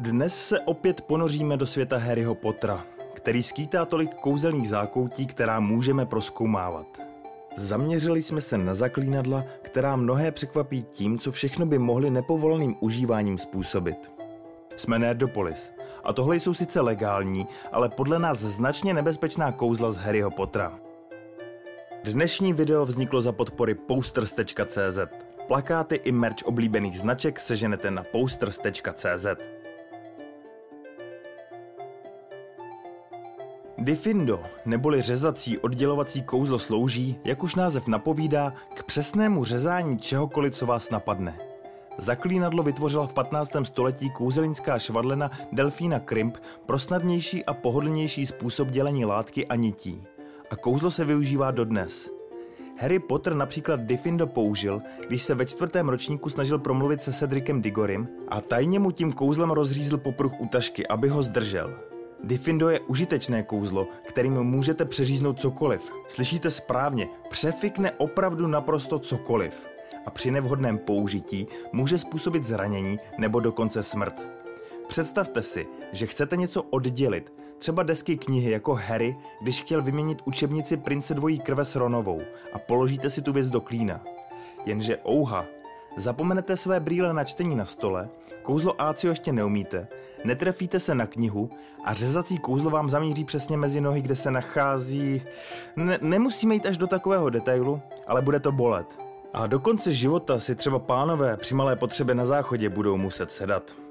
Dnes se opět ponoříme do světa Harryho Pottera, který skýtá tolik kouzelných zákoutí, která můžeme proskoumávat. Zaměřili jsme se na zaklínadla, která mnohé překvapí tím, co všechno by mohli nepovoleným užíváním způsobit. Jsme Nerdopolis a tohle jsou sice legální, ale podle nás značně nebezpečná kouzla z Harryho Pottera. Dnešní video vzniklo za podpory posters.cz. Plakáty i merch oblíbených značek seženete na posters.cz. Diffindo, neboli řezací oddělovací kouzlo slouží, jak už název napovídá, k přesnému řezání čehokoliv, co vás napadne. Zaklínadlo vytvořila v 15. století kouzelnická švadlena Delfína Krimp pro snadnější a pohodlnější způsob dělení látky a nití. A kouzlo se využívá dodnes. Harry Potter například Diffindo použil, když se ve čtvrtém ročníku snažil promluvit se Cedricem Digorim a tajně mu tím kouzlem rozřízl popruh u tašky, aby ho zdržel. Diffindo je užitečné kouzlo, kterým můžete přeříznout cokoliv. Slyšíte správně, přefikne opravdu naprosto cokoliv. A při nevhodném použití může způsobit zranění nebo dokonce smrt. Představte si, že chcete něco oddělit, třeba desky knihy jako Harry, když chtěl vyměnit učebnici Prince dvojí krve s Ronovou a položíte si tu věc do klína. Jenže ouha, Zapomenete své brýle na čtení na stole, kouzlo Ácio ještě neumíte, netrefíte se na knihu a řezací kouzlo vám zamíří přesně mezi nohy, kde se nachází... Ne- nemusíme jít až do takového detailu, ale bude to bolet. A do konce života si třeba pánové při malé potřebě na záchodě budou muset sedat.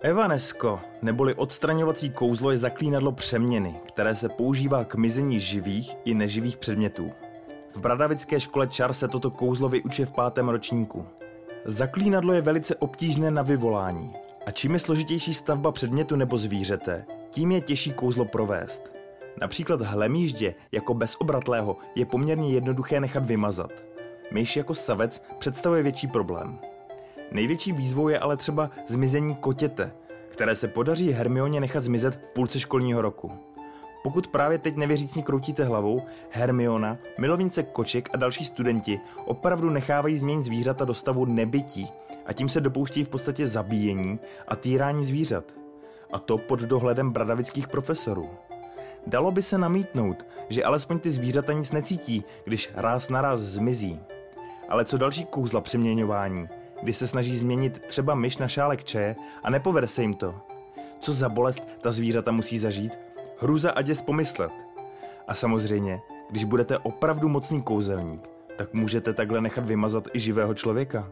Evanesko, neboli odstraňovací kouzlo, je zaklínadlo přeměny, které se používá k mizení živých i neživých předmětů. V Bradavické škole čar se toto kouzlo vyučuje v pátém ročníku. Zaklínadlo je velice obtížné na vyvolání a čím je složitější stavba předmětu nebo zvířete, tím je těžší kouzlo provést. Například hlemíždě jako bezobratlého je poměrně jednoduché nechat vymazat. Myš jako savec představuje větší problém. Největší výzvou je ale třeba zmizení kotěte, které se podaří Hermioně nechat zmizet v půlce školního roku. Pokud právě teď nevěřícně kroutíte hlavou, Hermiona, milovnice koček a další studenti opravdu nechávají změnit zvířata do stavu nebytí a tím se dopouští v podstatě zabíjení a týrání zvířat. A to pod dohledem bradavických profesorů. Dalo by se namítnout, že alespoň ty zvířata nic necítí, když ráz na ráz zmizí. Ale co další kouzla přeměňování, kdy se snaží změnit třeba myš na šálek čaje a nepovede se jim to. Co za bolest ta zvířata musí zažít? Hruza a děs pomyslet. A samozřejmě, když budete opravdu mocný kouzelník, tak můžete takhle nechat vymazat i živého člověka.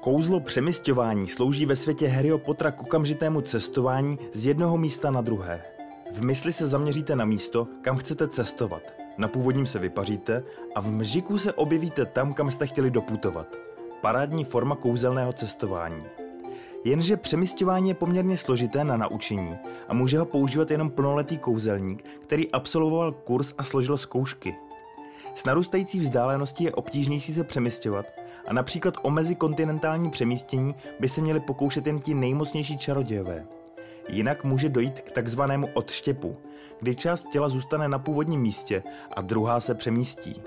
Kouzlo přemysťování slouží ve světě Harryho Pottera k okamžitému cestování z jednoho místa na druhé. V mysli se zaměříte na místo, kam chcete cestovat. Na původním se vypaříte a v mžiku se objevíte tam, kam jste chtěli doputovat. Parádní forma kouzelného cestování. Jenže přemysťování je poměrně složité na naučení a může ho používat jenom plnoletý kouzelník, který absolvoval kurz a složil zkoušky. S narůstající vzdáleností je obtížnější se přemysťovat a například o mezikontinentální přemístění by se měli pokoušet jen ti nejmocnější čarodějové. Jinak může dojít k takzvanému odštěpu, kdy část těla zůstane na původním místě a druhá se přemístí.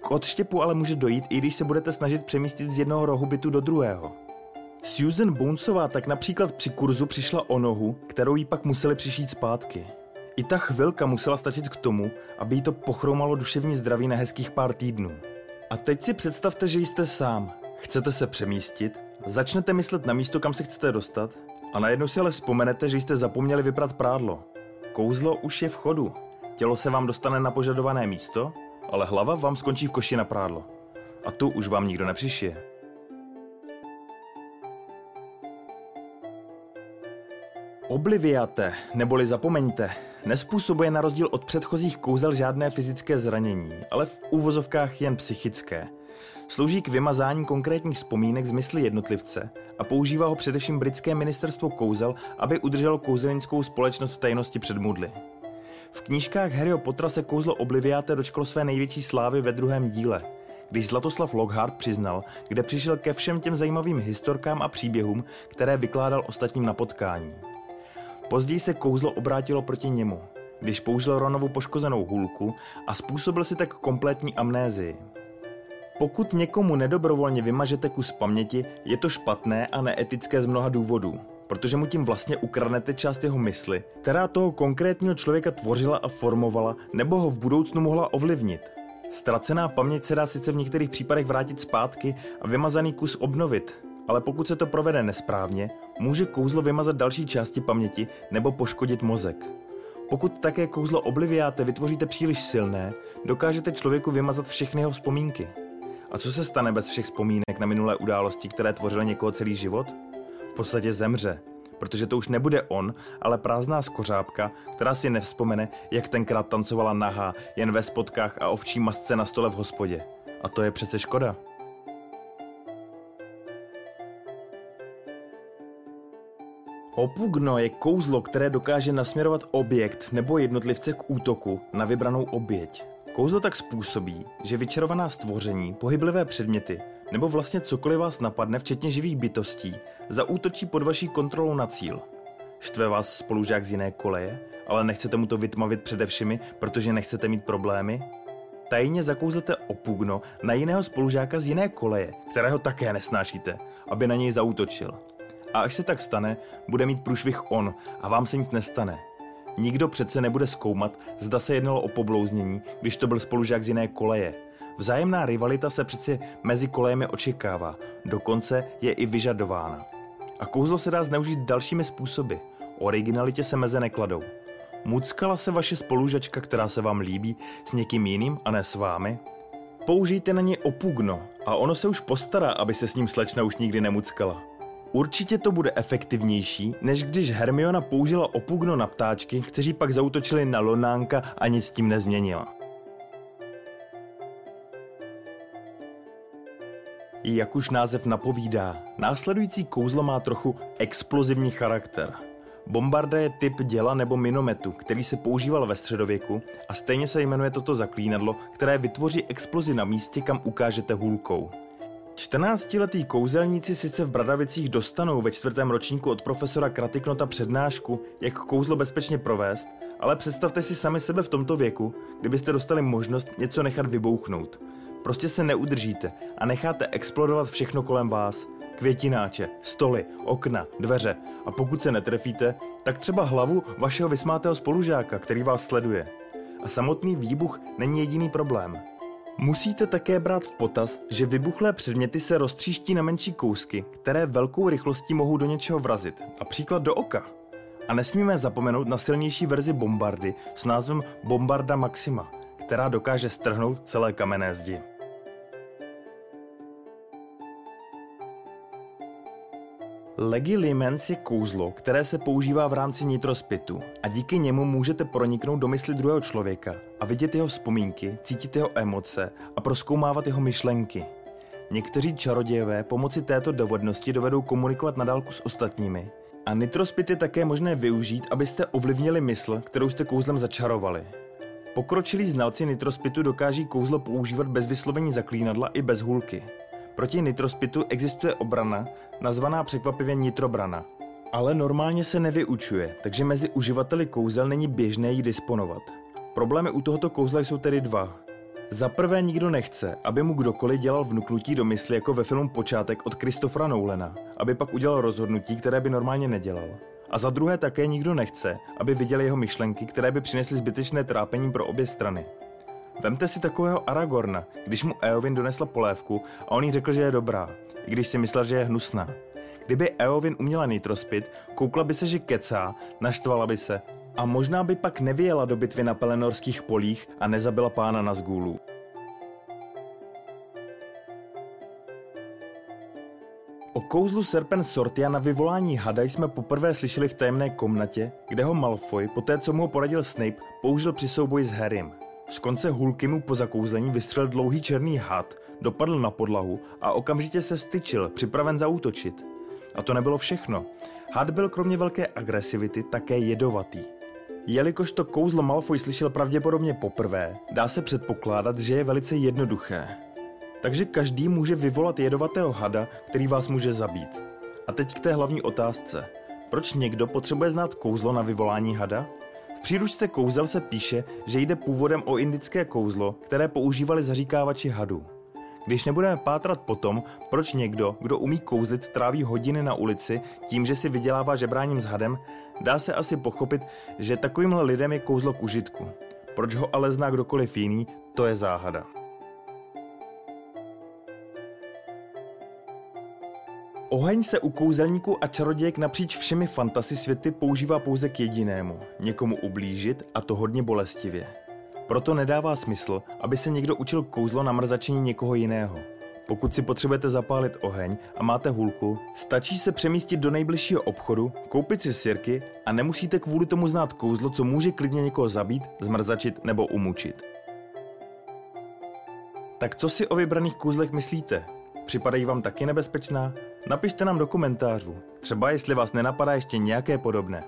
K odštěpu ale může dojít, i když se budete snažit přemístit z jednoho rohu bytu do druhého. Susan Bonesová tak například při kurzu přišla o nohu, kterou jí pak museli přišít zpátky. I ta chvilka musela stačit k tomu, aby jí to pochromalo duševní zdraví na hezkých pár týdnů. A teď si představte, že jste sám. Chcete se přemístit, začnete myslet na místo, kam se chcete dostat a najednou si ale vzpomenete, že jste zapomněli vyprat prádlo. Kouzlo už je v chodu. Tělo se vám dostane na požadované místo, ale hlava vám skončí v koši na prádlo. A tu už vám nikdo nepřišije. Obliviate, neboli zapomeňte, nespůsobuje na rozdíl od předchozích kouzel žádné fyzické zranění, ale v úvozovkách jen psychické. Slouží k vymazání konkrétních vzpomínek z mysli jednotlivce a používá ho především britské ministerstvo kouzel, aby udrželo kouzelnickou společnost v tajnosti před mudly. V knížkách Harryho Pottera se kouzlo Obliviate dočkalo své největší slávy ve druhém díle, když Zlatoslav Lockhart přiznal, kde přišel ke všem těm zajímavým historkám a příběhům, které vykládal ostatním na potkání. Později se kouzlo obrátilo proti němu, když použil Ronovu poškozenou hůlku a způsobil si tak kompletní amnézii. Pokud někomu nedobrovolně vymažete kus paměti, je to špatné a neetické z mnoha důvodů, protože mu tím vlastně ukradnete část jeho mysli, která toho konkrétního člověka tvořila a formovala, nebo ho v budoucnu mohla ovlivnit. Ztracená paměť se dá sice v některých případech vrátit zpátky a vymazaný kus obnovit, ale pokud se to provede nesprávně, může kouzlo vymazat další části paměti nebo poškodit mozek. Pokud také kouzlo obliviáte vytvoříte příliš silné, dokážete člověku vymazat všechny jeho vzpomínky. A co se stane bez všech vzpomínek na minulé události, které tvořily někoho celý život? V podstatě zemře, protože to už nebude on, ale prázdná skořápka, která si nevzpomene, jak tenkrát tancovala nahá, jen ve spotkách a ovčí masce na stole v hospodě. A to je přece škoda. Opugno je kouzlo, které dokáže nasměrovat objekt nebo jednotlivce k útoku na vybranou oběť. Kouzlo tak způsobí, že vyčarovaná stvoření, pohyblivé předměty nebo vlastně cokoliv vás napadne, včetně živých bytostí, zaútočí pod vaší kontrolou na cíl. Štve vás spolužák z jiné koleje, ale nechcete mu to vytmavit především, protože nechcete mít problémy? Tajně zakouzlete opugno na jiného spolužáka z jiné koleje, kterého také nesnášíte, aby na něj zaútočil. A až se tak stane, bude mít průšvih on a vám se nic nestane. Nikdo přece nebude zkoumat, zda se jednalo o poblouznění, když to byl spolužák z jiné koleje. Vzájemná rivalita se přeci mezi kolejemi očekává, dokonce je i vyžadována. A kouzlo se dá zneužít dalšími způsoby. Originalitě se meze nekladou. Muckala se vaše spolužačka, která se vám líbí, s někým jiným a ne s vámi? Použijte na ně opugno a ono se už postará, aby se s ním slečna už nikdy nemuckala. Určitě to bude efektivnější, než když Hermiona použila opugno na ptáčky, kteří pak zautočili na Lonánka a nic s tím nezměnila. Jak už název napovídá, následující kouzlo má trochu explozivní charakter. Bombarda je typ děla nebo minometu, který se používal ve středověku a stejně se jmenuje toto zaklínadlo, které vytvoří explozi na místě, kam ukážete hůlkou. 14-letí kouzelníci sice v Bradavicích dostanou ve čtvrtém ročníku od profesora Kratiknota přednášku, jak kouzlo bezpečně provést, ale představte si sami sebe v tomto věku, kdybyste dostali možnost něco nechat vybouchnout. Prostě se neudržíte a necháte explodovat všechno kolem vás. Květináče, stoly, okna, dveře a pokud se netrefíte, tak třeba hlavu vašeho vysmátého spolužáka, který vás sleduje. A samotný výbuch není jediný problém. Musíte také brát v potaz, že vybuchlé předměty se roztříští na menší kousky, které velkou rychlostí mohou do něčeho vrazit, například do oka. A nesmíme zapomenout na silnější verzi bombardy s názvem Bombarda Maxima, která dokáže strhnout celé kamenné zdi. Legilimens je kouzlo, které se používá v rámci nitrospitu a díky němu můžete proniknout do mysli druhého člověka a vidět jeho vzpomínky, cítit jeho emoce a proskoumávat jeho myšlenky. Někteří čarodějové pomocí této dovednosti dovedou komunikovat na dálku s ostatními a nitrospit je také možné využít, abyste ovlivnili mysl, kterou jste kouzlem začarovali. Pokročilí znalci nitrospitu dokáží kouzlo používat bez vyslovení zaklínadla i bez hůlky. Proti nitrospitu existuje obrana, nazvaná překvapivě nitrobrana. Ale normálně se nevyučuje, takže mezi uživateli kouzel není běžné ji disponovat. Problémy u tohoto kouzla jsou tedy dva. Za prvé nikdo nechce, aby mu kdokoliv dělal vnuknutí do mysli jako ve filmu Počátek od Kristofra Noulena, aby pak udělal rozhodnutí, které by normálně nedělal. A za druhé také nikdo nechce, aby viděl jeho myšlenky, které by přinesly zbytečné trápení pro obě strany. Vemte si takového Aragorna, když mu Eowyn donesla polévku a on jí řekl, že je dobrá, i když si myslel, že je hnusná. Kdyby Eowyn uměla nitrospit, koukla by se, že kecá, naštvala by se a možná by pak nevyjela do bitvy na pelenorských polích a nezabila pána na zgůlu. O kouzlu Serpen Sortia na vyvolání hada jsme poprvé slyšeli v tajemné komnatě, kde ho Malfoy, poté co mu ho poradil Snape, použil při souboji s Harrym. Z konce hůlky mu po zakouzlení vystřelil dlouhý černý had, dopadl na podlahu a okamžitě se vstyčil, připraven zaútočit. A to nebylo všechno. Had byl kromě velké agresivity také jedovatý. Jelikož to kouzlo Malfoy slyšel pravděpodobně poprvé, dá se předpokládat, že je velice jednoduché. Takže každý může vyvolat jedovatého hada, který vás může zabít. A teď k té hlavní otázce. Proč někdo potřebuje znát kouzlo na vyvolání hada? Příručce kouzel se píše, že jde původem o indické kouzlo, které používali zaříkávači hadů. Když nebudeme pátrat po tom, proč někdo, kdo umí kouzlit, tráví hodiny na ulici tím, že si vydělává žebráním s hadem, dá se asi pochopit, že takovýmhle lidem je kouzlo k užitku. Proč ho ale zná kdokoliv jiný, to je záhada. Oheň se u kouzelníků a čarodějek napříč všemi fantasy světy používá pouze k jedinému, někomu ublížit a to hodně bolestivě. Proto nedává smysl, aby se někdo učil kouzlo na mrzačení někoho jiného. Pokud si potřebujete zapálit oheň a máte hůlku, stačí se přemístit do nejbližšího obchodu, koupit si sirky a nemusíte kvůli tomu znát kouzlo, co může klidně někoho zabít, zmrzačit nebo umučit. Tak co si o vybraných kouzlech myslíte? Připadají vám taky nebezpečná? Napište nám do komentářů, třeba jestli vás nenapadá ještě nějaké podobné.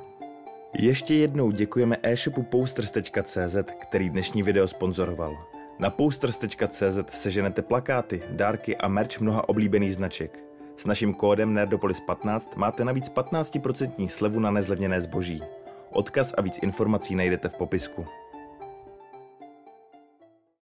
Ještě jednou děkujeme e-shopu posters.cz, který dnešní video sponzoroval. Na posters.cz seženete plakáty, dárky a merch mnoha oblíbených značek. S naším kódem Nerdopolis15 máte navíc 15% slevu na nezlevněné zboží. Odkaz a víc informací najdete v popisku.